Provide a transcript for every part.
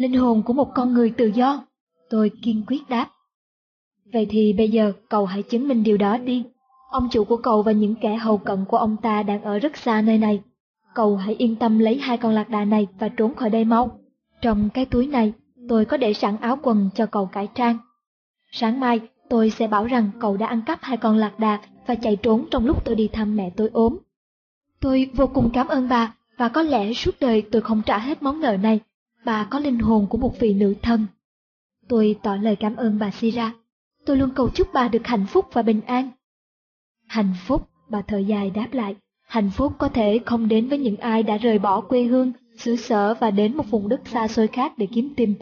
linh hồn của một con người tự do. Tôi kiên quyết đáp. Vậy thì bây giờ cậu hãy chứng minh điều đó đi. Ông chủ của cậu và những kẻ hầu cận của ông ta đang ở rất xa nơi này. Cậu hãy yên tâm lấy hai con lạc đà này và trốn khỏi đây mau. Trong cái túi này, tôi có để sẵn áo quần cho cậu cải trang. Sáng mai, tôi sẽ bảo rằng cậu đã ăn cắp hai con lạc đà và chạy trốn trong lúc tôi đi thăm mẹ tôi ốm. Tôi vô cùng cảm ơn bà, và có lẽ suốt đời tôi không trả hết món nợ này. Bà có linh hồn của một vị nữ thần Tôi tỏ lời cảm ơn bà Sira. Tôi luôn cầu chúc bà được hạnh phúc và bình an. Hạnh phúc, bà thở dài đáp lại. Hạnh phúc có thể không đến với những ai đã rời bỏ quê hương, xứ sở và đến một vùng đất xa xôi khác để kiếm tìm.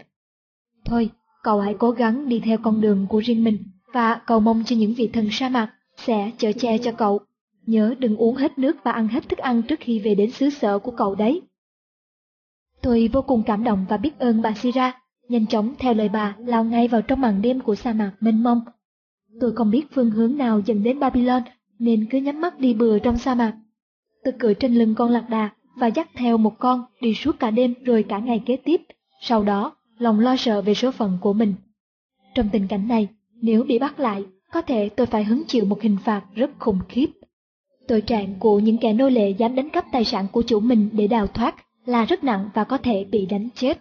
Thôi, cậu hãy cố gắng đi theo con đường của riêng mình và cầu mong cho những vị thần sa mạc sẽ chở che cho cậu. Nhớ đừng uống hết nước và ăn hết thức ăn trước khi về đến xứ sở của cậu đấy. Tôi vô cùng cảm động và biết ơn bà Sira, nhanh chóng theo lời bà lao ngay vào trong màn đêm của sa mạc mênh mông. Tôi không biết phương hướng nào dẫn đến Babylon nên cứ nhắm mắt đi bừa trong sa mạc. Tôi cưỡi trên lưng con lạc đà và dắt theo một con đi suốt cả đêm rồi cả ngày kế tiếp. Sau đó, lòng lo sợ về số phận của mình. Trong tình cảnh này, nếu bị bắt lại, có thể tôi phải hứng chịu một hình phạt rất khủng khiếp. Tội trạng của những kẻ nô lệ dám đánh cắp tài sản của chủ mình để đào thoát là rất nặng và có thể bị đánh chết.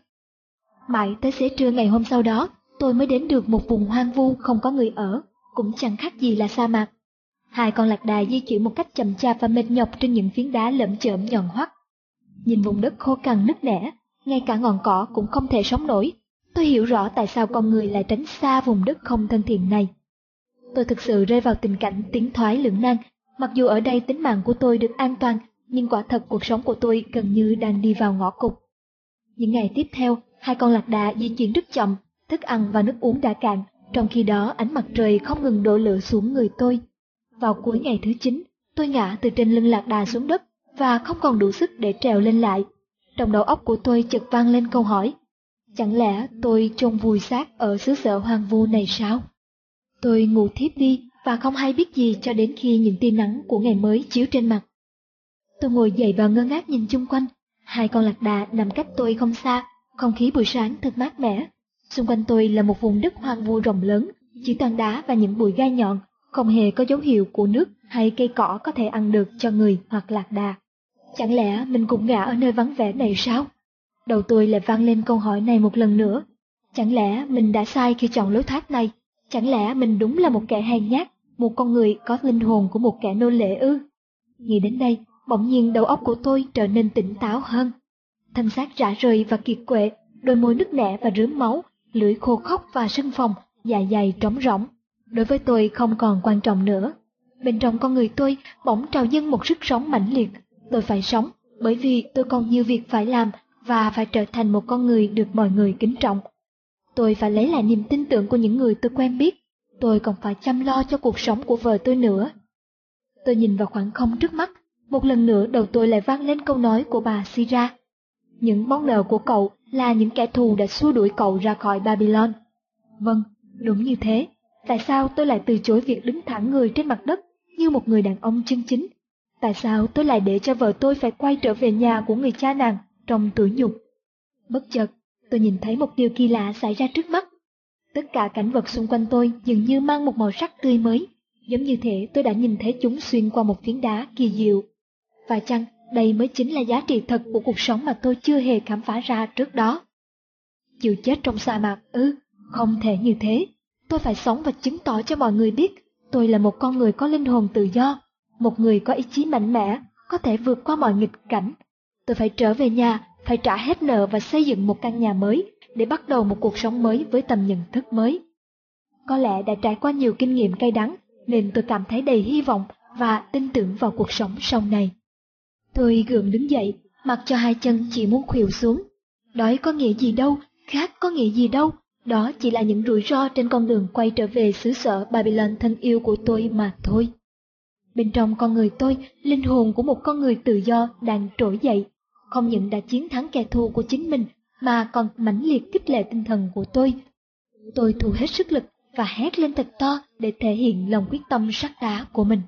Mãi tới xế trưa ngày hôm sau đó, tôi mới đến được một vùng hoang vu không có người ở, cũng chẳng khác gì là sa mạc. Hai con lạc đà di chuyển một cách chậm chạp và mệt nhọc trên những phiến đá lởm chởm nhọn hoắt. Nhìn vùng đất khô cằn nứt nẻ, ngay cả ngọn cỏ cũng không thể sống nổi. Tôi hiểu rõ tại sao con người lại tránh xa vùng đất không thân thiện này. Tôi thực sự rơi vào tình cảnh tiến thoái lưỡng nan, mặc dù ở đây tính mạng của tôi được an toàn, nhưng quả thật cuộc sống của tôi gần như đang đi vào ngõ cụt. Những ngày tiếp theo, hai con lạc đà di chuyển rất chậm, thức ăn và nước uống đã cạn, trong khi đó ánh mặt trời không ngừng đổ lửa xuống người tôi. Vào cuối ngày thứ chín, tôi ngã từ trên lưng lạc đà xuống đất và không còn đủ sức để trèo lên lại. Trong đầu óc của tôi chợt vang lên câu hỏi, chẳng lẽ tôi chôn vùi xác ở xứ sở hoang vu này sao? Tôi ngủ thiếp đi và không hay biết gì cho đến khi những tia nắng của ngày mới chiếu trên mặt. Tôi ngồi dậy và ngơ ngác nhìn chung quanh, hai con lạc đà nằm cách tôi không xa, không khí buổi sáng thật mát mẻ. Xung quanh tôi là một vùng đất hoang vu rộng lớn, chỉ toàn đá và những bụi gai nhọn, không hề có dấu hiệu của nước hay cây cỏ có thể ăn được cho người hoặc lạc đà. Chẳng lẽ mình cũng ngã ở nơi vắng vẻ này sao? Đầu tôi lại vang lên câu hỏi này một lần nữa. Chẳng lẽ mình đã sai khi chọn lối thoát này? Chẳng lẽ mình đúng là một kẻ hèn nhát, một con người có linh hồn của một kẻ nô lệ ư? Nghĩ đến đây, bỗng nhiên đầu óc của tôi trở nên tỉnh táo hơn. Thân xác rã rời và kiệt quệ, đôi môi nứt nẻ và rướm máu, lưỡi khô khóc và sưng phòng dạ dày trống rỗng. Đối với tôi không còn quan trọng nữa. Bên trong con người tôi bỗng trào dâng một sức sống mãnh liệt. Tôi phải sống, bởi vì tôi còn nhiều việc phải làm và phải trở thành một con người được mọi người kính trọng. Tôi phải lấy lại niềm tin tưởng của những người tôi quen biết. Tôi còn phải chăm lo cho cuộc sống của vợ tôi nữa. Tôi nhìn vào khoảng không trước mắt, một lần nữa đầu tôi lại vang lên câu nói của bà Sira. Những món nợ của cậu là những kẻ thù đã xua đuổi cậu ra khỏi Babylon. Vâng, đúng như thế. Tại sao tôi lại từ chối việc đứng thẳng người trên mặt đất như một người đàn ông chân chính? Tại sao tôi lại để cho vợ tôi phải quay trở về nhà của người cha nàng trong tuổi nhục? Bất chợt, tôi nhìn thấy một điều kỳ lạ xảy ra trước mắt. Tất cả cảnh vật xung quanh tôi dường như mang một màu sắc tươi mới, giống như thể tôi đã nhìn thấy chúng xuyên qua một phiến đá kỳ diệu. Và chăng đây mới chính là giá trị thật của cuộc sống mà tôi chưa hề khám phá ra trước đó. Chịu chết trong sa mạc ư, không thể như thế. Tôi phải sống và chứng tỏ cho mọi người biết tôi là một con người có linh hồn tự do, một người có ý chí mạnh mẽ, có thể vượt qua mọi nghịch cảnh. Tôi phải trở về nhà, phải trả hết nợ và xây dựng một căn nhà mới để bắt đầu một cuộc sống mới với tầm nhận thức mới. Có lẽ đã trải qua nhiều kinh nghiệm cay đắng nên tôi cảm thấy đầy hy vọng và tin tưởng vào cuộc sống sau này. Tôi gượng đứng dậy, mặc cho hai chân chỉ muốn khuỵu xuống. Đói có nghĩa gì đâu, khát có nghĩa gì đâu, đó chỉ là những rủi ro trên con đường quay trở về xứ sở Babylon thân yêu của tôi mà thôi. Bên trong con người tôi, linh hồn của một con người tự do đang trỗi dậy, không những đã chiến thắng kẻ thù của chính mình mà còn mãnh liệt kích lệ tinh thần của tôi. Tôi thu hết sức lực và hét lên thật to để thể hiện lòng quyết tâm sắt đá của mình.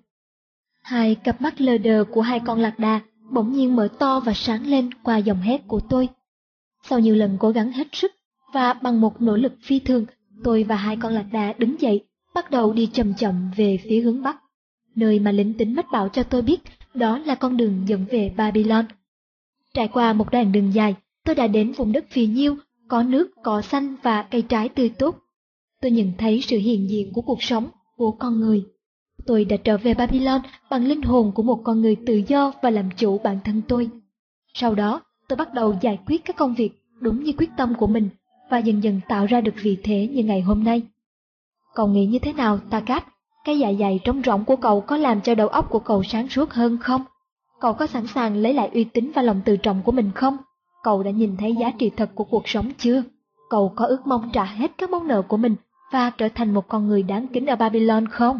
Hai cặp mắt lờ đờ của hai con lạc đà bỗng nhiên mở to và sáng lên qua dòng hét của tôi. Sau nhiều lần cố gắng hết sức, và bằng một nỗ lực phi thường, tôi và hai con lạc đà đứng dậy, bắt đầu đi chậm chậm về phía hướng Bắc, nơi mà lính tính mách bảo cho tôi biết đó là con đường dẫn về Babylon. Trải qua một đoạn đường dài, tôi đã đến vùng đất phì nhiêu, có nước, cỏ xanh và cây trái tươi tốt. Tôi nhận thấy sự hiện diện của cuộc sống, của con người. Tôi đã trở về Babylon bằng linh hồn của một con người tự do và làm chủ bản thân tôi. Sau đó, tôi bắt đầu giải quyết các công việc đúng như quyết tâm của mình và dần dần tạo ra được vị thế như ngày hôm nay. Cậu nghĩ như thế nào, Takat? Cái dạ dày trống rỗng của cậu có làm cho đầu óc của cậu sáng suốt hơn không? Cậu có sẵn sàng lấy lại uy tín và lòng tự trọng của mình không? Cậu đã nhìn thấy giá trị thật của cuộc sống chưa? Cậu có ước mong trả hết các món nợ của mình và trở thành một con người đáng kính ở Babylon không?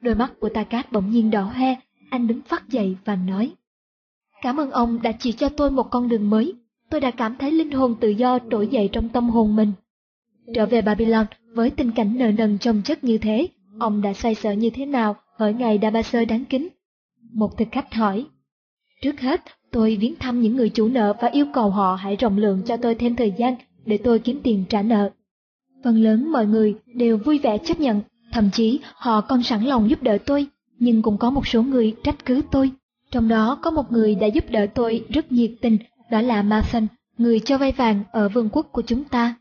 Đôi mắt của Takat bỗng nhiên đỏ hoe, anh đứng phát dậy và nói. Cảm ơn ông đã chỉ cho tôi một con đường mới, tôi đã cảm thấy linh hồn tự do trỗi dậy trong tâm hồn mình. Trở về Babylon với tình cảnh nợ nần chồng chất như thế, ông đã xoay sở như thế nào hỡi ngày Dabaser đáng kính? Một thực khách hỏi. Trước hết, tôi viếng thăm những người chủ nợ và yêu cầu họ hãy rộng lượng cho tôi thêm thời gian để tôi kiếm tiền trả nợ. Phần lớn mọi người đều vui vẻ chấp nhận, thậm chí họ còn sẵn lòng giúp đỡ tôi, nhưng cũng có một số người trách cứ tôi. Trong đó có một người đã giúp đỡ tôi rất nhiệt tình, đó là Mason người cho vay vàng ở vương quốc của chúng ta.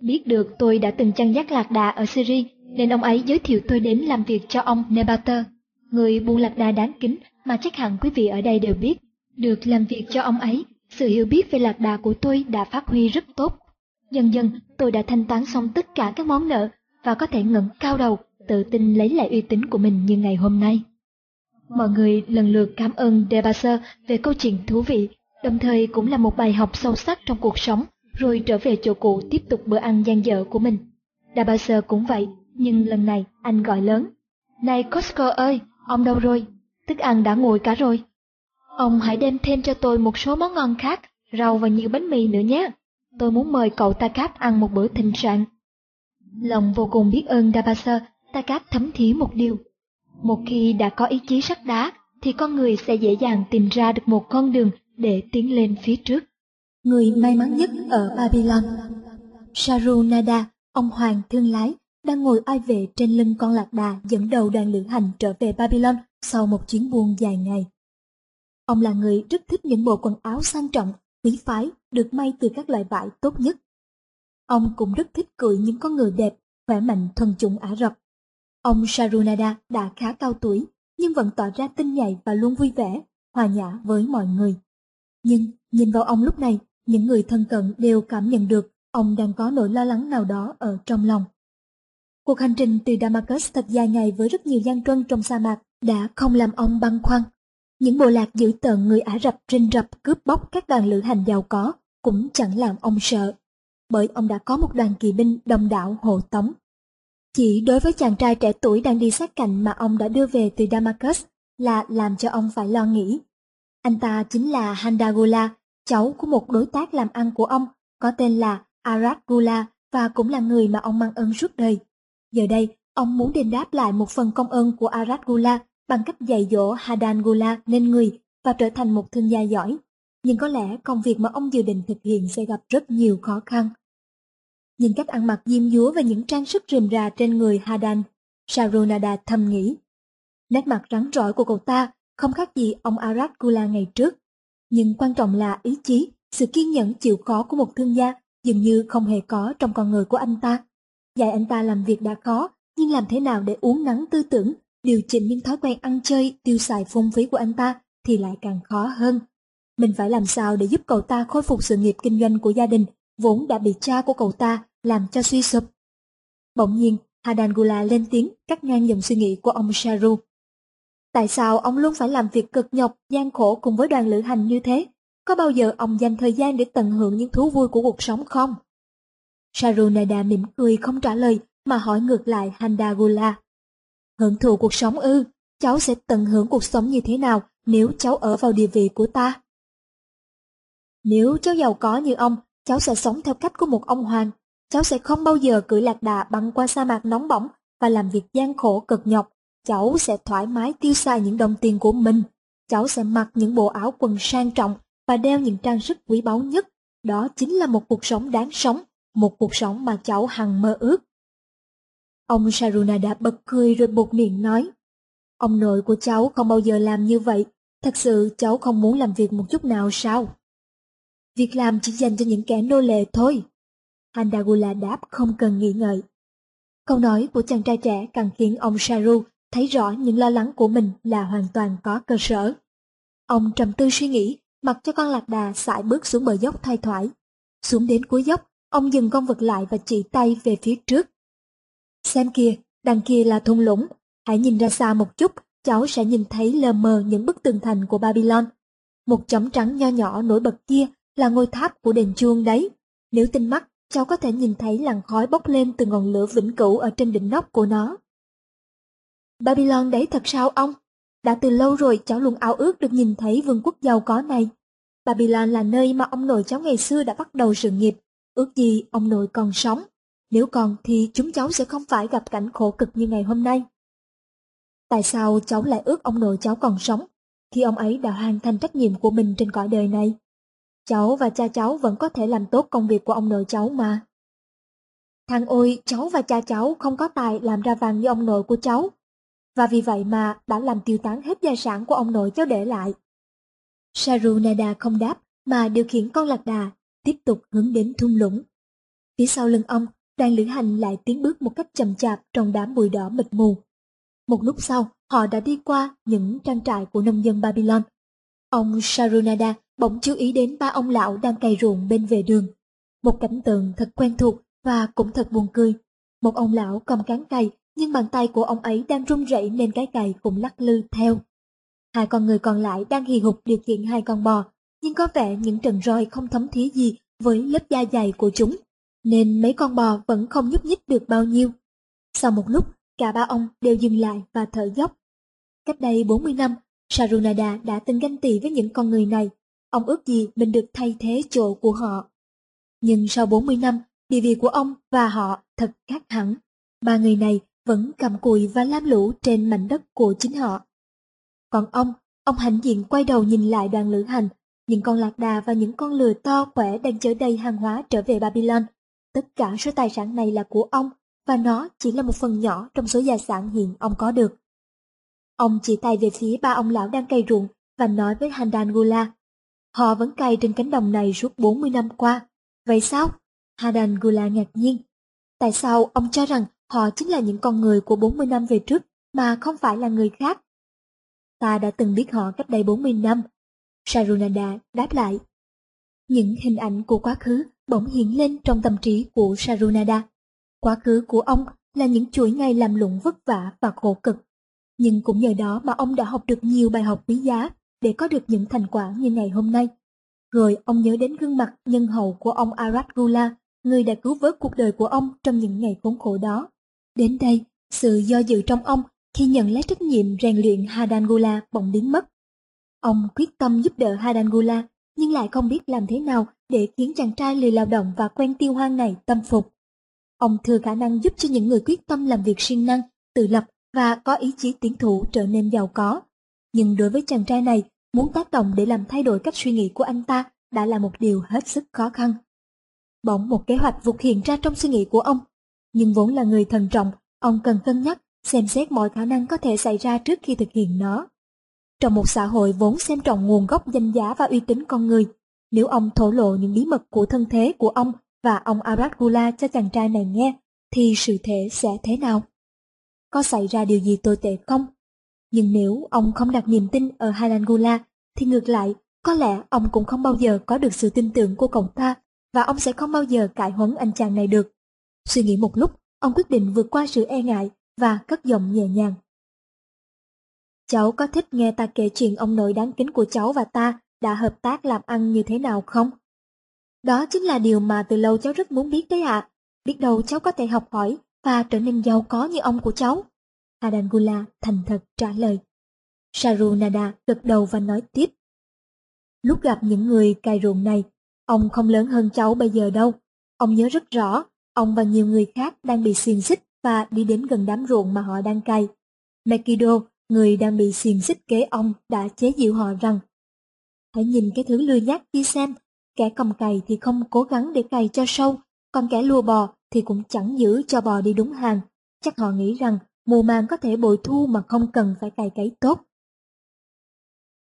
Biết được tôi đã từng chăn dắt lạc đà ở Syria, nên ông ấy giới thiệu tôi đến làm việc cho ông Nebater, người buôn lạc đà đáng kính mà chắc hẳn quý vị ở đây đều biết. Được làm việc cho ông ấy, sự hiểu biết về lạc đà của tôi đã phát huy rất tốt. Dần dần, tôi đã thanh toán xong tất cả các món nợ và có thể ngẩng cao đầu, tự tin lấy lại uy tín của mình như ngày hôm nay. Mọi người lần lượt cảm ơn Debaser về câu chuyện thú vị, đồng thời cũng là một bài học sâu sắc trong cuộc sống, rồi trở về chỗ cũ tiếp tục bữa ăn gian dở của mình. Debaser cũng vậy, nhưng lần này anh gọi lớn. Này Costco ơi, ông đâu rồi? Thức ăn đã nguội cả rồi. Ông hãy đem thêm cho tôi một số món ngon khác, rau và nhiều bánh mì nữa nhé. Tôi muốn mời cậu Takat ăn một bữa thịnh soạn. Lòng vô cùng biết ơn Dabasa, Takat thấm thí một điều. Một khi đã có ý chí sắt đá, thì con người sẽ dễ dàng tìm ra được một con đường để tiến lên phía trước. Người may mắn nhất ở Babylon Sarunada, ông hoàng thương lái, đang ngồi ai vệ trên lưng con lạc đà dẫn đầu đoàn lữ hành trở về Babylon sau một chuyến buôn dài ngày. Ông là người rất thích những bộ quần áo sang trọng, quý phái, được may từ các loại vải tốt nhất. Ông cũng rất thích cưỡi những con ngựa đẹp, khỏe mạnh thuần chủng Ả Rập. Ông Sarunada đã khá cao tuổi, nhưng vẫn tỏ ra tinh nhạy và luôn vui vẻ, hòa nhã với mọi người. Nhưng nhìn vào ông lúc này, những người thân cận đều cảm nhận được ông đang có nỗi lo lắng nào đó ở trong lòng. Cuộc hành trình từ Damascus thật dài ngày với rất nhiều gian truân trong sa mạc đã không làm ông băn khoăn. Những bộ lạc dữ tợn người Ả Rập rình rập cướp bóc các đoàn lữ hành giàu có cũng chẳng làm ông sợ, bởi ông đã có một đoàn kỵ binh đông đảo hộ tống. Chỉ đối với chàng trai trẻ tuổi đang đi sát cạnh mà ông đã đưa về từ Damascus là làm cho ông phải lo nghĩ. Anh ta chính là Handagula, cháu của một đối tác làm ăn của ông, có tên là Arad Gula và cũng là người mà ông mang ơn suốt đời. Giờ đây, ông muốn đền đáp lại một phần công ơn của Arad Gula bằng cách dạy dỗ Hadan Gula nên người và trở thành một thương gia giỏi. Nhưng có lẽ công việc mà ông dự định thực hiện sẽ gặp rất nhiều khó khăn. Nhìn cách ăn mặc diêm dúa và những trang sức rườm rà trên người Hadan, Sarunada thầm nghĩ. Nét mặt rắn rỏi của cậu ta không khác gì ông Arad Kula ngày trước. Nhưng quan trọng là ý chí, sự kiên nhẫn chịu khó của một thương gia dường như không hề có trong con người của anh ta. Dạy anh ta làm việc đã khó, nhưng làm thế nào để uống nắng tư tưởng, điều chỉnh những thói quen ăn chơi, tiêu xài phung phí của anh ta thì lại càng khó hơn. Mình phải làm sao để giúp cậu ta khôi phục sự nghiệp kinh doanh của gia đình, vốn đã bị cha của cậu ta làm cho suy sụp. Bỗng nhiên, Hadangula lên tiếng cắt ngang dòng suy nghĩ của ông Sharu. Tại sao ông luôn phải làm việc cực nhọc, gian khổ cùng với đoàn lữ hành như thế? Có bao giờ ông dành thời gian để tận hưởng những thú vui của cuộc sống không? Sharu Nada mỉm cười không trả lời mà hỏi ngược lại Handagula. Hưởng thụ cuộc sống ư, cháu sẽ tận hưởng cuộc sống như thế nào nếu cháu ở vào địa vị của ta? Nếu cháu giàu có như ông, cháu sẽ sống theo cách của một ông hoàng. Cháu sẽ không bao giờ cưỡi lạc đà băng qua sa mạc nóng bỏng và làm việc gian khổ cực nhọc. Cháu sẽ thoải mái tiêu xài những đồng tiền của mình. Cháu sẽ mặc những bộ áo quần sang trọng và đeo những trang sức quý báu nhất. đó chính là một cuộc sống đáng sống, một cuộc sống mà cháu hằng mơ ước. Ông Sarunada bật cười rồi buộc miệng nói, ông nội của cháu không bao giờ làm như vậy, thật sự cháu không muốn làm việc một chút nào sao? Việc làm chỉ dành cho những kẻ nô lệ thôi. Handagula đáp không cần nghĩ ngợi. Câu nói của chàng trai trẻ càng khiến ông Saru thấy rõ những lo lắng của mình là hoàn toàn có cơ sở. Ông trầm tư suy nghĩ, mặc cho con lạc đà sải bước xuống bờ dốc thoai thoải. Xuống đến cuối dốc, ông dừng con vật lại và chỉ tay về phía trước. Xem kìa, đằng kia là thung lũng, hãy nhìn ra xa một chút, cháu sẽ nhìn thấy lờ mờ những bức tường thành của Babylon. Một chấm trắng nho nhỏ nổi bật kia là ngôi tháp của đền chuông đấy. Nếu tinh mắt, cháu có thể nhìn thấy làn khói bốc lên từ ngọn lửa vĩnh cửu ở trên đỉnh nóc của nó. Babylon đấy thật sao ông? Đã từ lâu rồi cháu luôn ao ước được nhìn thấy vương quốc giàu có này. Babylon là nơi mà ông nội cháu ngày xưa đã bắt đầu sự nghiệp. Ước gì ông nội còn sống. Nếu còn thì chúng cháu sẽ không phải gặp cảnh khổ cực như ngày hôm nay. Tại sao cháu lại ước ông nội cháu còn sống khi ông ấy đã hoàn thành trách nhiệm của mình trên cõi đời này? Cháu và cha cháu vẫn có thể làm tốt công việc của ông nội cháu mà. Thằng ôi, cháu và cha cháu không có tài làm ra vàng như ông nội của cháu. Và vì vậy mà đã làm tiêu tán hết gia sản của ông nội cháu để lại. Sarunada không đáp mà điều khiển con lạc đà tiếp tục hướng đến thung lũng. Phía sau lưng ông, đoàn lữ hành lại tiến bước một cách chậm chạp trong đám bụi đỏ mịt mù. Một lúc sau, họ đã đi qua những trang trại của nông dân Babylon. Ông Sarunada bỗng chú ý đến ba ông lão đang cày ruộng bên vệ đường. Một cảnh tượng thật quen thuộc và cũng thật buồn cười. Một ông lão cầm cán cày, nhưng bàn tay của ông ấy đang run rẩy nên cái cày cũng lắc lư theo. Hai con người còn lại đang hì hục điều khiển hai con bò, nhưng có vẻ những trần roi không thấm thía gì với lớp da dày của chúng, nên mấy con bò vẫn không nhúc nhích được bao nhiêu. Sau một lúc, cả ba ông đều dừng lại và thở dốc. Cách đây 40 năm, Sarunada đã từng ganh tị với những con người này ông ước gì mình được thay thế chỗ của họ. Nhưng sau 40 năm, địa vị của ông và họ thật khác hẳn. Ba người này vẫn cầm cùi và lam lũ trên mảnh đất của chính họ. Còn ông, ông hãnh diện quay đầu nhìn lại đoàn lữ hành, những con lạc đà và những con lừa to khỏe đang chở đầy hàng hóa trở về Babylon. Tất cả số tài sản này là của ông, và nó chỉ là một phần nhỏ trong số gia sản hiện ông có được. Ông chỉ tay về phía ba ông lão đang cày ruộng và nói với Handan Gula Họ vẫn cày trên cánh đồng này suốt 40 năm qua. Vậy sao? Hadan Gula ngạc nhiên. Tại sao ông cho rằng họ chính là những con người của 40 năm về trước mà không phải là người khác? Ta đã từng biết họ cách đây 40 năm. Sarunada đáp lại. Những hình ảnh của quá khứ bỗng hiện lên trong tâm trí của Sarunada. Quá khứ của ông là những chuỗi ngày làm lụng vất vả và khổ cực. Nhưng cũng nhờ đó mà ông đã học được nhiều bài học quý giá để có được những thành quả như ngày hôm nay. Rồi ông nhớ đến gương mặt nhân hậu của ông Arat Gula, người đã cứu vớt cuộc đời của ông trong những ngày khốn khổ đó. Đến đây, sự do dự trong ông khi nhận lấy trách nhiệm rèn luyện Hadan Gula bỗng biến mất. Ông quyết tâm giúp đỡ Hadan Gula, nhưng lại không biết làm thế nào để khiến chàng trai lười lao động và quen tiêu hoang này tâm phục. Ông thừa khả năng giúp cho những người quyết tâm làm việc siêng năng, tự lập và có ý chí tiến thủ trở nên giàu có. Nhưng đối với chàng trai này, Muốn tác động để làm thay đổi cách suy nghĩ của anh ta đã là một điều hết sức khó khăn. Bỗng một kế hoạch vụt hiện ra trong suy nghĩ của ông. Nhưng vốn là người thần trọng, ông cần cân nhắc, xem xét mọi khả năng có thể xảy ra trước khi thực hiện nó. Trong một xã hội vốn xem trọng nguồn gốc danh giá và uy tín con người, nếu ông thổ lộ những bí mật của thân thế của ông và ông Aratgula cho chàng trai này nghe, thì sự thể sẽ thế nào? Có xảy ra điều gì tồi tệ không? Nhưng nếu ông không đặt niềm tin ở Halangula, thì ngược lại, có lẽ ông cũng không bao giờ có được sự tin tưởng của cậu ta và ông sẽ không bao giờ cải huấn anh chàng này được. Suy nghĩ một lúc, ông quyết định vượt qua sự e ngại và cất giọng nhẹ nhàng. Cháu có thích nghe ta kể chuyện ông nội đáng kính của cháu và ta đã hợp tác làm ăn như thế nào không? Đó chính là điều mà từ lâu cháu rất muốn biết đấy ạ. Biết đâu cháu có thể học hỏi và trở nên giàu có như ông của cháu. Adangula thành thật trả lời. Sarunada gật đầu và nói tiếp. Lúc gặp những người cài ruộng này, ông không lớn hơn cháu bây giờ đâu. Ông nhớ rất rõ, ông và nhiều người khác đang bị xiềng xích và đi đến gần đám ruộng mà họ đang cày. Mekido, người đang bị xiềng xích kế ông, đã chế giễu họ rằng Hãy nhìn cái thứ lưa nhác kia xem, kẻ cầm cày thì không cố gắng để cày cho sâu, còn kẻ lùa bò thì cũng chẳng giữ cho bò đi đúng hàng. Chắc họ nghĩ rằng mùa màng có thể bồi thu mà không cần phải cày cấy tốt.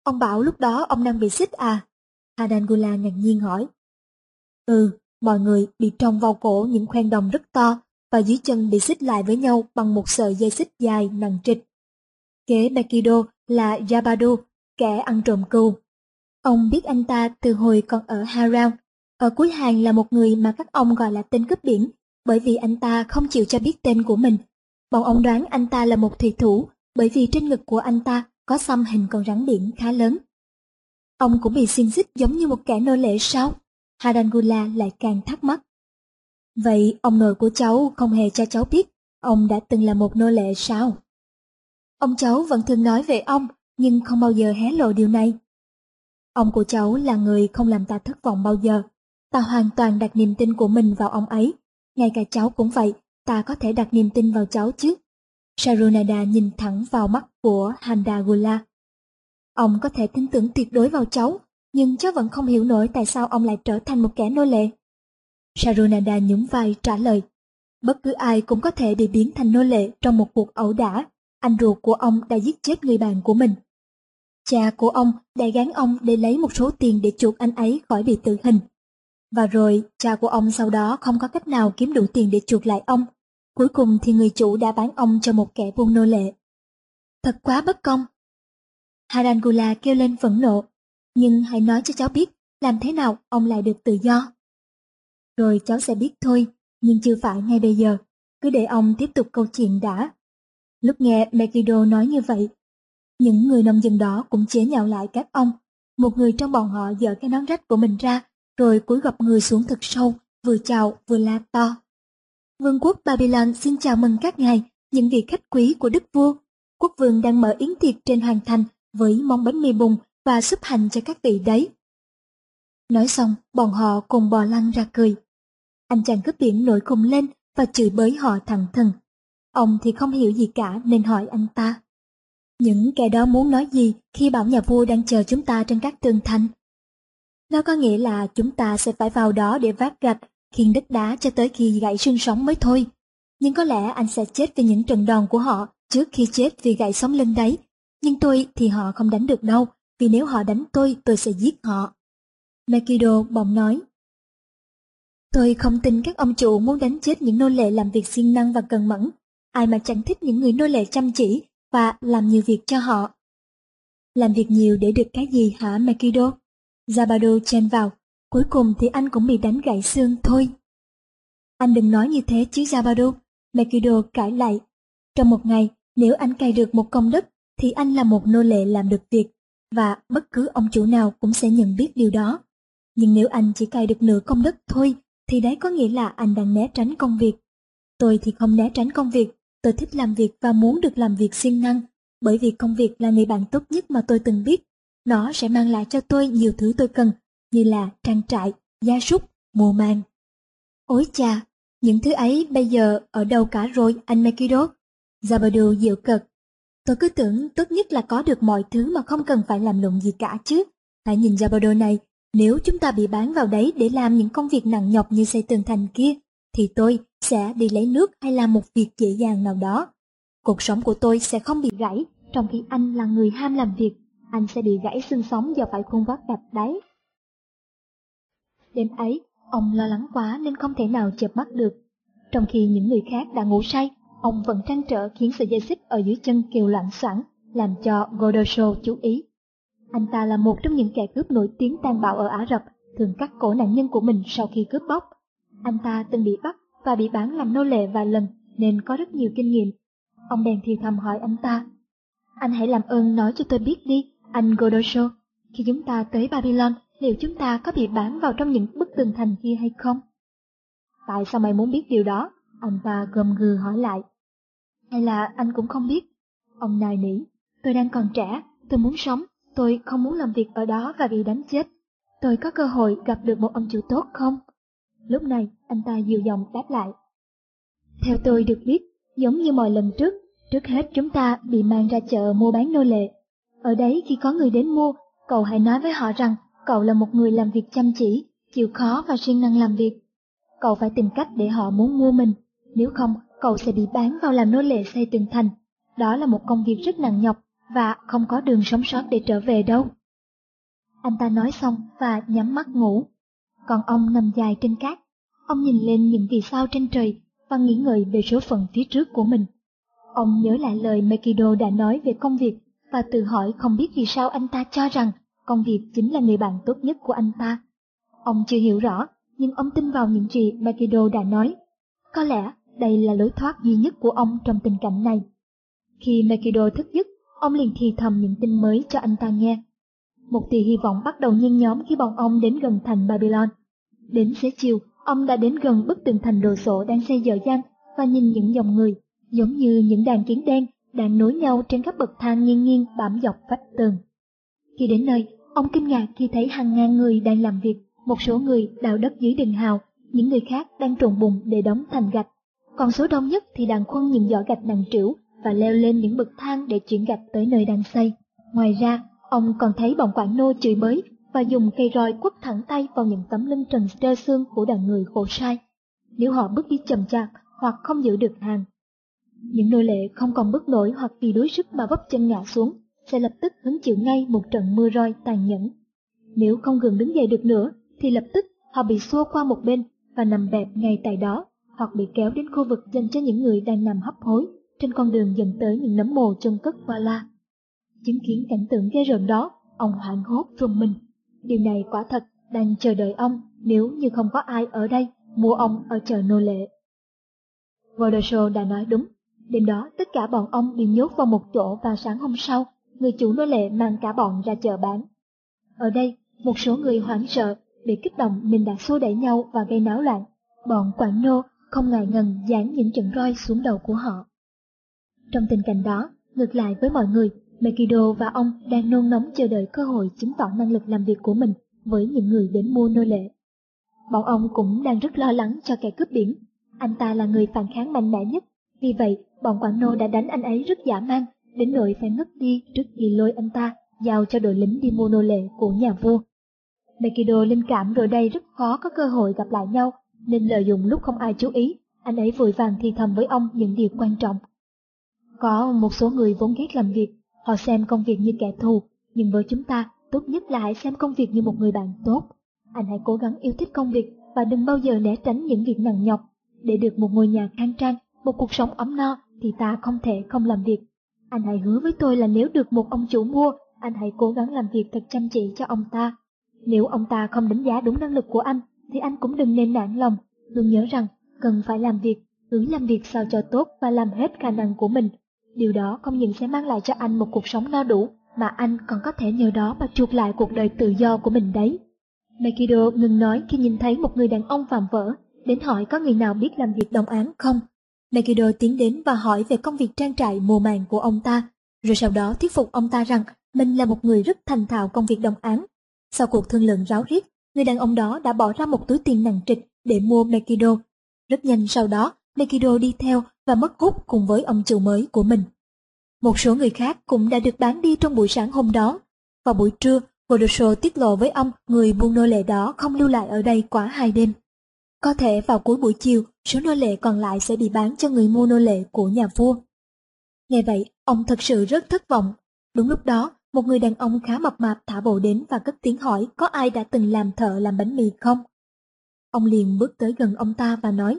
Ông bảo lúc đó ông đang bị xích à? Adangula ngạc nhiên hỏi. Ừ, mọi người bị trồng vào cổ những khoen đồng rất to và dưới chân bị xích lại với nhau bằng một sợi dây xích dài nặng trịch. Kế Mekido là Yabado, kẻ ăn trộm cừu. Ông biết anh ta từ hồi còn ở Harrow. Ở cuối hàng là một người mà các ông gọi là tên cướp biển, bởi vì anh ta không chịu cho biết tên của mình. Bọn ông đoán anh ta là một thủy thủ, bởi vì trên ngực của anh ta có xăm hình con rắn biển khá lớn. Ông cũng bị xiên xích giống như một kẻ nô lệ sao? Harangula lại càng thắc mắc. Vậy ông nội của cháu không hề cho cháu biết ông đã từng là một nô lệ sao? Ông cháu vẫn thường nói về ông, nhưng không bao giờ hé lộ điều này. Ông của cháu là người không làm ta thất vọng bao giờ. Ta hoàn toàn đặt niềm tin của mình vào ông ấy. Ngay cả cháu cũng vậy, ta có thể đặt niềm tin vào cháu chứ. Sarunada nhìn thẳng vào mắt của Handagula. Ông có thể tin tưởng tuyệt đối vào cháu, nhưng cháu vẫn không hiểu nổi tại sao ông lại trở thành một kẻ nô lệ. Sarunada nhún vai trả lời. Bất cứ ai cũng có thể bị biến thành nô lệ trong một cuộc ẩu đả. Anh ruột của ông đã giết chết người bạn của mình. Cha của ông đã gán ông để lấy một số tiền để chuộc anh ấy khỏi bị tử hình. Và rồi, cha của ông sau đó không có cách nào kiếm đủ tiền để chuộc lại ông. Cuối cùng thì người chủ đã bán ông cho một kẻ buôn nô lệ. Thật quá bất công. Harangula kêu lên phẫn nộ. Nhưng hãy nói cho cháu biết, làm thế nào ông lại được tự do. Rồi cháu sẽ biết thôi, nhưng chưa phải ngay bây giờ. Cứ để ông tiếp tục câu chuyện đã. Lúc nghe Mekido nói như vậy, những người nông dân đó cũng chế nhạo lại các ông. Một người trong bọn họ dở cái nón rách của mình ra, rồi cúi gập người xuống thật sâu, vừa chào vừa la to. Vương quốc Babylon xin chào mừng các ngài, những vị khách quý của đức vua. Quốc vương đang mở yến tiệc trên hoàng thành với món bánh mì bùng và súp hành cho các vị đấy. Nói xong, bọn họ cùng bò lăn ra cười. Anh chàng cướp biển nổi khùng lên và chửi bới họ thẳng thừng. Ông thì không hiểu gì cả nên hỏi anh ta. Những kẻ đó muốn nói gì khi bảo nhà vua đang chờ chúng ta trên các tường thành? Nó có nghĩa là chúng ta sẽ phải vào đó để vác gạch, khiên đất đá cho tới khi gãy xương sống mới thôi. Nhưng có lẽ anh sẽ chết vì những trận đòn của họ trước khi chết vì gãy sống lưng đấy. Nhưng tôi thì họ không đánh được đâu, vì nếu họ đánh tôi, tôi sẽ giết họ. Makido bỗng nói. Tôi không tin các ông chủ muốn đánh chết những nô lệ làm việc siêng năng và cần mẫn. Ai mà chẳng thích những người nô lệ chăm chỉ và làm nhiều việc cho họ. Làm việc nhiều để được cái gì hả Makido? Zabado chen vào, cuối cùng thì anh cũng bị đánh gãy xương thôi. Anh đừng nói như thế chứ Zabado, Mekido cãi lại. Trong một ngày, nếu anh cày được một công đất, thì anh là một nô lệ làm được việc, và bất cứ ông chủ nào cũng sẽ nhận biết điều đó. Nhưng nếu anh chỉ cày được nửa công đất thôi, thì đấy có nghĩa là anh đang né tránh công việc. Tôi thì không né tránh công việc, tôi thích làm việc và muốn được làm việc siêng năng, bởi vì công việc là người bạn tốt nhất mà tôi từng biết. Nó sẽ mang lại cho tôi nhiều thứ tôi cần, như là trang trại, gia súc, mùa màng. Ôi cha, những thứ ấy bây giờ ở đâu cả rồi anh Mekido? Zabadu dịu cực. Tôi cứ tưởng tốt nhất là có được mọi thứ mà không cần phải làm lụng gì cả chứ. Hãy nhìn Zabado này, nếu chúng ta bị bán vào đấy để làm những công việc nặng nhọc như xây tường thành kia, thì tôi sẽ đi lấy nước hay làm một việc dễ dàng nào đó. Cuộc sống của tôi sẽ không bị gãy, trong khi anh là người ham làm việc, anh sẽ bị gãy xương sống do phải khuôn vác gạch đáy. Đêm ấy, ông lo lắng quá nên không thể nào chợp mắt được. Trong khi những người khác đã ngủ say, ông vẫn trăn trở khiến sợi dây xích ở dưới chân kêu loạn xoảng, làm cho Godosho chú ý. Anh ta là một trong những kẻ cướp nổi tiếng tàn bạo ở Ả Rập, thường cắt cổ nạn nhân của mình sau khi cướp bóc. Anh ta từng bị bắt và bị bán làm nô lệ vài lần nên có rất nhiều kinh nghiệm. Ông bèn thì thầm hỏi anh ta. Anh hãy làm ơn nói cho tôi biết đi, anh Godosho, khi chúng ta tới Babylon, liệu chúng ta có bị bán vào trong những bức tường thành kia hay không? Tại sao mày muốn biết điều đó? Anh ta gầm gừ hỏi lại. Hay là anh cũng không biết? Ông nài nỉ, tôi đang còn trẻ, tôi muốn sống, tôi không muốn làm việc ở đó và bị đánh chết. Tôi có cơ hội gặp được một ông chủ tốt không? Lúc này, anh ta dịu giọng đáp lại. Theo tôi được biết, giống như mọi lần trước, trước hết chúng ta bị mang ra chợ mua bán nô lệ. Ở đấy khi có người đến mua, cậu hãy nói với họ rằng cậu là một người làm việc chăm chỉ, chịu khó và siêng năng làm việc. Cậu phải tìm cách để họ muốn mua mình, nếu không cậu sẽ bị bán vào làm nô lệ xây tường thành. Đó là một công việc rất nặng nhọc và không có đường sống sót để trở về đâu. Anh ta nói xong và nhắm mắt ngủ. Còn ông nằm dài trên cát. Ông nhìn lên những vì sao trên trời và nghĩ ngợi về số phận phía trước của mình. Ông nhớ lại lời Mekido đã nói về công việc và tự hỏi không biết vì sao anh ta cho rằng công việc chính là người bạn tốt nhất của anh ta. Ông chưa hiểu rõ, nhưng ông tin vào những gì Mekido đã nói. Có lẽ đây là lối thoát duy nhất của ông trong tình cảnh này. Khi Mekido thức giấc, ông liền thì thầm những tin mới cho anh ta nghe. Một tia hy vọng bắt đầu nhen nhóm khi bọn ông đến gần thành Babylon. Đến xế chiều, ông đã đến gần bức tường thành đồ sộ đang xây dở dang và nhìn những dòng người, giống như những đàn kiến đen đang nối nhau trên các bậc thang nghiêng nghiêng bám dọc vách tường. Khi đến nơi, ông kinh ngạc khi thấy hàng ngàn người đang làm việc, một số người đào đất dưới đình hào, những người khác đang trộn bùn để đóng thành gạch. Còn số đông nhất thì đang khuân những giỏ gạch nặng trĩu và leo lên những bậc thang để chuyển gạch tới nơi đang xây. Ngoài ra, ông còn thấy bọn quản nô chửi bới và dùng cây roi quất thẳng tay vào những tấm lưng trần trơ xương của đàn người khổ sai. Nếu họ bước đi chậm chạp hoặc không giữ được hàng, những nô lệ không còn bước nổi hoặc vì đuối sức mà vấp chân ngã xuống, sẽ lập tức hứng chịu ngay một trận mưa roi tàn nhẫn. Nếu không gượng đứng dậy được nữa, thì lập tức họ bị xua qua một bên và nằm bẹp ngay tại đó, hoặc bị kéo đến khu vực dành cho những người đang nằm hấp hối trên con đường dẫn tới những nấm mồ chân cất qua la. Chứng kiến cảnh tượng ghê rợn đó, ông hoảng hốt rùng mình. Điều này quả thật đang chờ đợi ông nếu như không có ai ở đây mua ông ở chợ nô lệ. Vodershaw đã nói đúng, đêm đó tất cả bọn ông bị nhốt vào một chỗ và sáng hôm sau, người chủ nô lệ mang cả bọn ra chợ bán. Ở đây, một số người hoảng sợ, bị kích động nên đã xô đẩy nhau và gây náo loạn. Bọn quản nô không ngại ngần giáng những trận roi xuống đầu của họ. Trong tình cảnh đó, ngược lại với mọi người, Mekido và ông đang nôn nóng chờ đợi cơ hội chứng tỏ năng lực làm việc của mình với những người đến mua nô lệ. Bọn ông cũng đang rất lo lắng cho kẻ cướp biển. Anh ta là người phản kháng mạnh mẽ nhất, vì vậy bọn quản nô đã đánh anh ấy rất dã man, đến nỗi phải ngất đi trước khi lôi anh ta giao cho đội lính đi mua nô lệ của nhà vua. Mekido linh cảm rồi đây rất khó có cơ hội gặp lại nhau, nên lợi dụng lúc không ai chú ý, anh ấy vội vàng thì thầm với ông những điều quan trọng. Có một số người vốn ghét làm việc, họ xem công việc như kẻ thù, nhưng với chúng ta, tốt nhất là hãy xem công việc như một người bạn tốt. Anh hãy cố gắng yêu thích công việc và đừng bao giờ né tránh những việc nặng nhọc. Để được một ngôi nhà khang trang, một cuộc sống ấm no thì ta không thể không làm việc. Anh hãy hứa với tôi là nếu được một ông chủ mua, anh hãy cố gắng làm việc thật chăm chỉ cho ông ta. Nếu ông ta không đánh giá đúng năng lực của anh, thì anh cũng đừng nên nản lòng. Luôn nhớ rằng, cần phải làm việc, cứ làm việc sao cho tốt và làm hết khả năng của mình. Điều đó không những sẽ mang lại cho anh một cuộc sống no đủ, mà anh còn có thể nhờ đó mà chuộc lại cuộc đời tự do của mình đấy. Mekido ngừng nói khi nhìn thấy một người đàn ông phạm vỡ, đến hỏi có người nào biết làm việc đồng án không. Megiddo tiến đến và hỏi về công việc trang trại mùa màng của ông ta, rồi sau đó thuyết phục ông ta rằng mình là một người rất thành thạo công việc đồng án. Sau cuộc thương lượng ráo riết, người đàn ông đó đã bỏ ra một túi tiền nặng trịch để mua Megiddo. Rất nhanh sau đó, Megiddo đi theo và mất hút cùng với ông chủ mới của mình. Một số người khác cũng đã được bán đi trong buổi sáng hôm đó. Vào buổi trưa, Vodosho tiết lộ với ông người buôn nô lệ đó không lưu lại ở đây quá hai đêm. Có thể vào cuối buổi chiều, số nô lệ còn lại sẽ bị bán cho người mua nô lệ của nhà vua. Nghe vậy, ông thật sự rất thất vọng. Đúng lúc đó, một người đàn ông khá mập mạp thả bộ đến và cất tiếng hỏi có ai đã từng làm thợ làm bánh mì không. Ông liền bước tới gần ông ta và nói,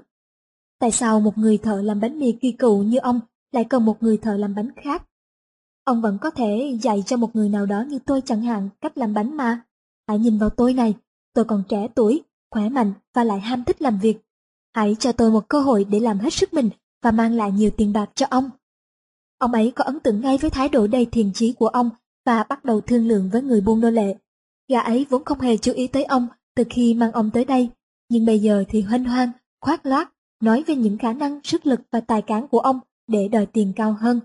tại sao một người thợ làm bánh mì kỳ cựu như ông lại cần một người thợ làm bánh khác? Ông vẫn có thể dạy cho một người nào đó như tôi chẳng hạn cách làm bánh mà. Hãy nhìn vào tôi này, tôi còn trẻ tuổi, khỏe mạnh và lại ham thích làm việc. Hãy cho tôi một cơ hội để làm hết sức mình và mang lại nhiều tiền bạc cho ông. Ông ấy có ấn tượng ngay với thái độ đầy thiền chí của ông và bắt đầu thương lượng với người buôn nô lệ. Gã ấy vốn không hề chú ý tới ông từ khi mang ông tới đây, nhưng bây giờ thì hoanh hoang, khoác loát, nói về những khả năng, sức lực và tài cán của ông để đòi tiền cao hơn.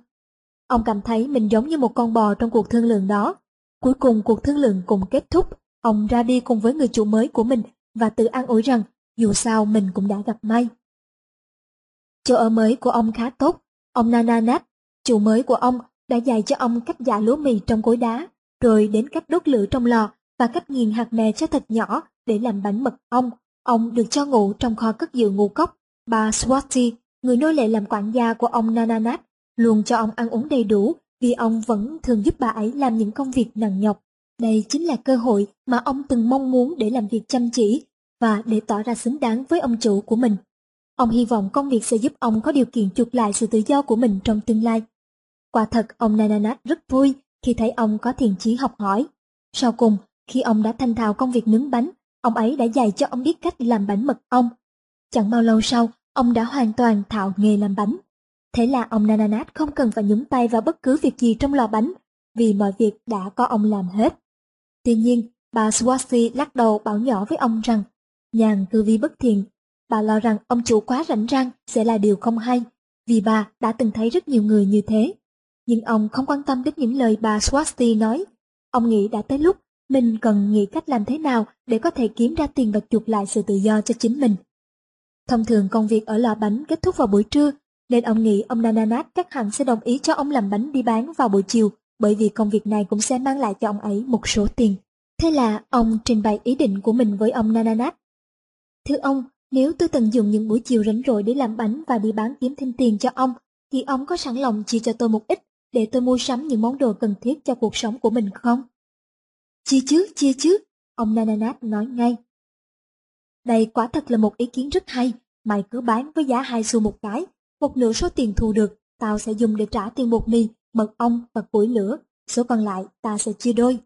Ông cảm thấy mình giống như một con bò trong cuộc thương lượng đó. Cuối cùng cuộc thương lượng cũng kết thúc, ông ra đi cùng với người chủ mới của mình và tự an ủi rằng dù sao mình cũng đã gặp may. Chỗ ở mới của ông khá tốt, ông Nananat, chủ mới của ông đã dạy cho ông cách giả lúa mì trong cối đá, rồi đến cách đốt lửa trong lò và cách nghiền hạt mè cho thật nhỏ để làm bánh mật ong. Ông được cho ngủ trong kho cất giữ ngũ cốc. Bà Swati, người nô lệ làm quản gia của ông Nananat, luôn cho ông ăn uống đầy đủ vì ông vẫn thường giúp bà ấy làm những công việc nặng nhọc. Đây chính là cơ hội mà ông từng mong muốn để làm việc chăm chỉ và để tỏ ra xứng đáng với ông chủ của mình. Ông hy vọng công việc sẽ giúp ông có điều kiện chuộc lại sự tự do của mình trong tương lai. Quả thật, ông Nananat rất vui khi thấy ông có thiện chí học hỏi. Sau cùng, khi ông đã thành thạo công việc nướng bánh, ông ấy đã dạy cho ông biết cách làm bánh mật ong. Chẳng bao lâu sau, ông đã hoàn toàn thạo nghề làm bánh. Thế là ông Nananat không cần phải nhúng tay vào bất cứ việc gì trong lò bánh, vì mọi việc đã có ông làm hết. Tuy nhiên, bà Swasti lắc đầu bảo nhỏ với ông rằng, nhàn tư vi bất thiện. Bà lo rằng ông chủ quá rảnh rang sẽ là điều không hay, vì bà đã từng thấy rất nhiều người như thế. Nhưng ông không quan tâm đến những lời bà Swasti nói. Ông nghĩ đã tới lúc mình cần nghĩ cách làm thế nào để có thể kiếm ra tiền và chuộc lại sự tự do cho chính mình. Thông thường công việc ở lò bánh kết thúc vào buổi trưa, nên ông nghĩ ông Nananat chắc hẳn sẽ đồng ý cho ông làm bánh đi bán vào buổi chiều, bởi vì công việc này cũng sẽ mang lại cho ông ấy một số tiền. Thế là ông trình bày ý định của mình với ông Nananat. Thưa ông, nếu tôi tận dụng những buổi chiều rảnh rỗi để làm bánh và đi bán kiếm thêm tiền cho ông, thì ông có sẵn lòng chia cho tôi một ít để tôi mua sắm những món đồ cần thiết cho cuộc sống của mình không? Chia chứ, chia chứ, ông Nananat nói ngay. Đây quả thật là một ý kiến rất hay, mày cứ bán với giá hai xu một cái, một nửa số tiền thu được, tao sẽ dùng để trả tiền bột mì, mật ong và củi lửa, số còn lại ta sẽ chia đôi.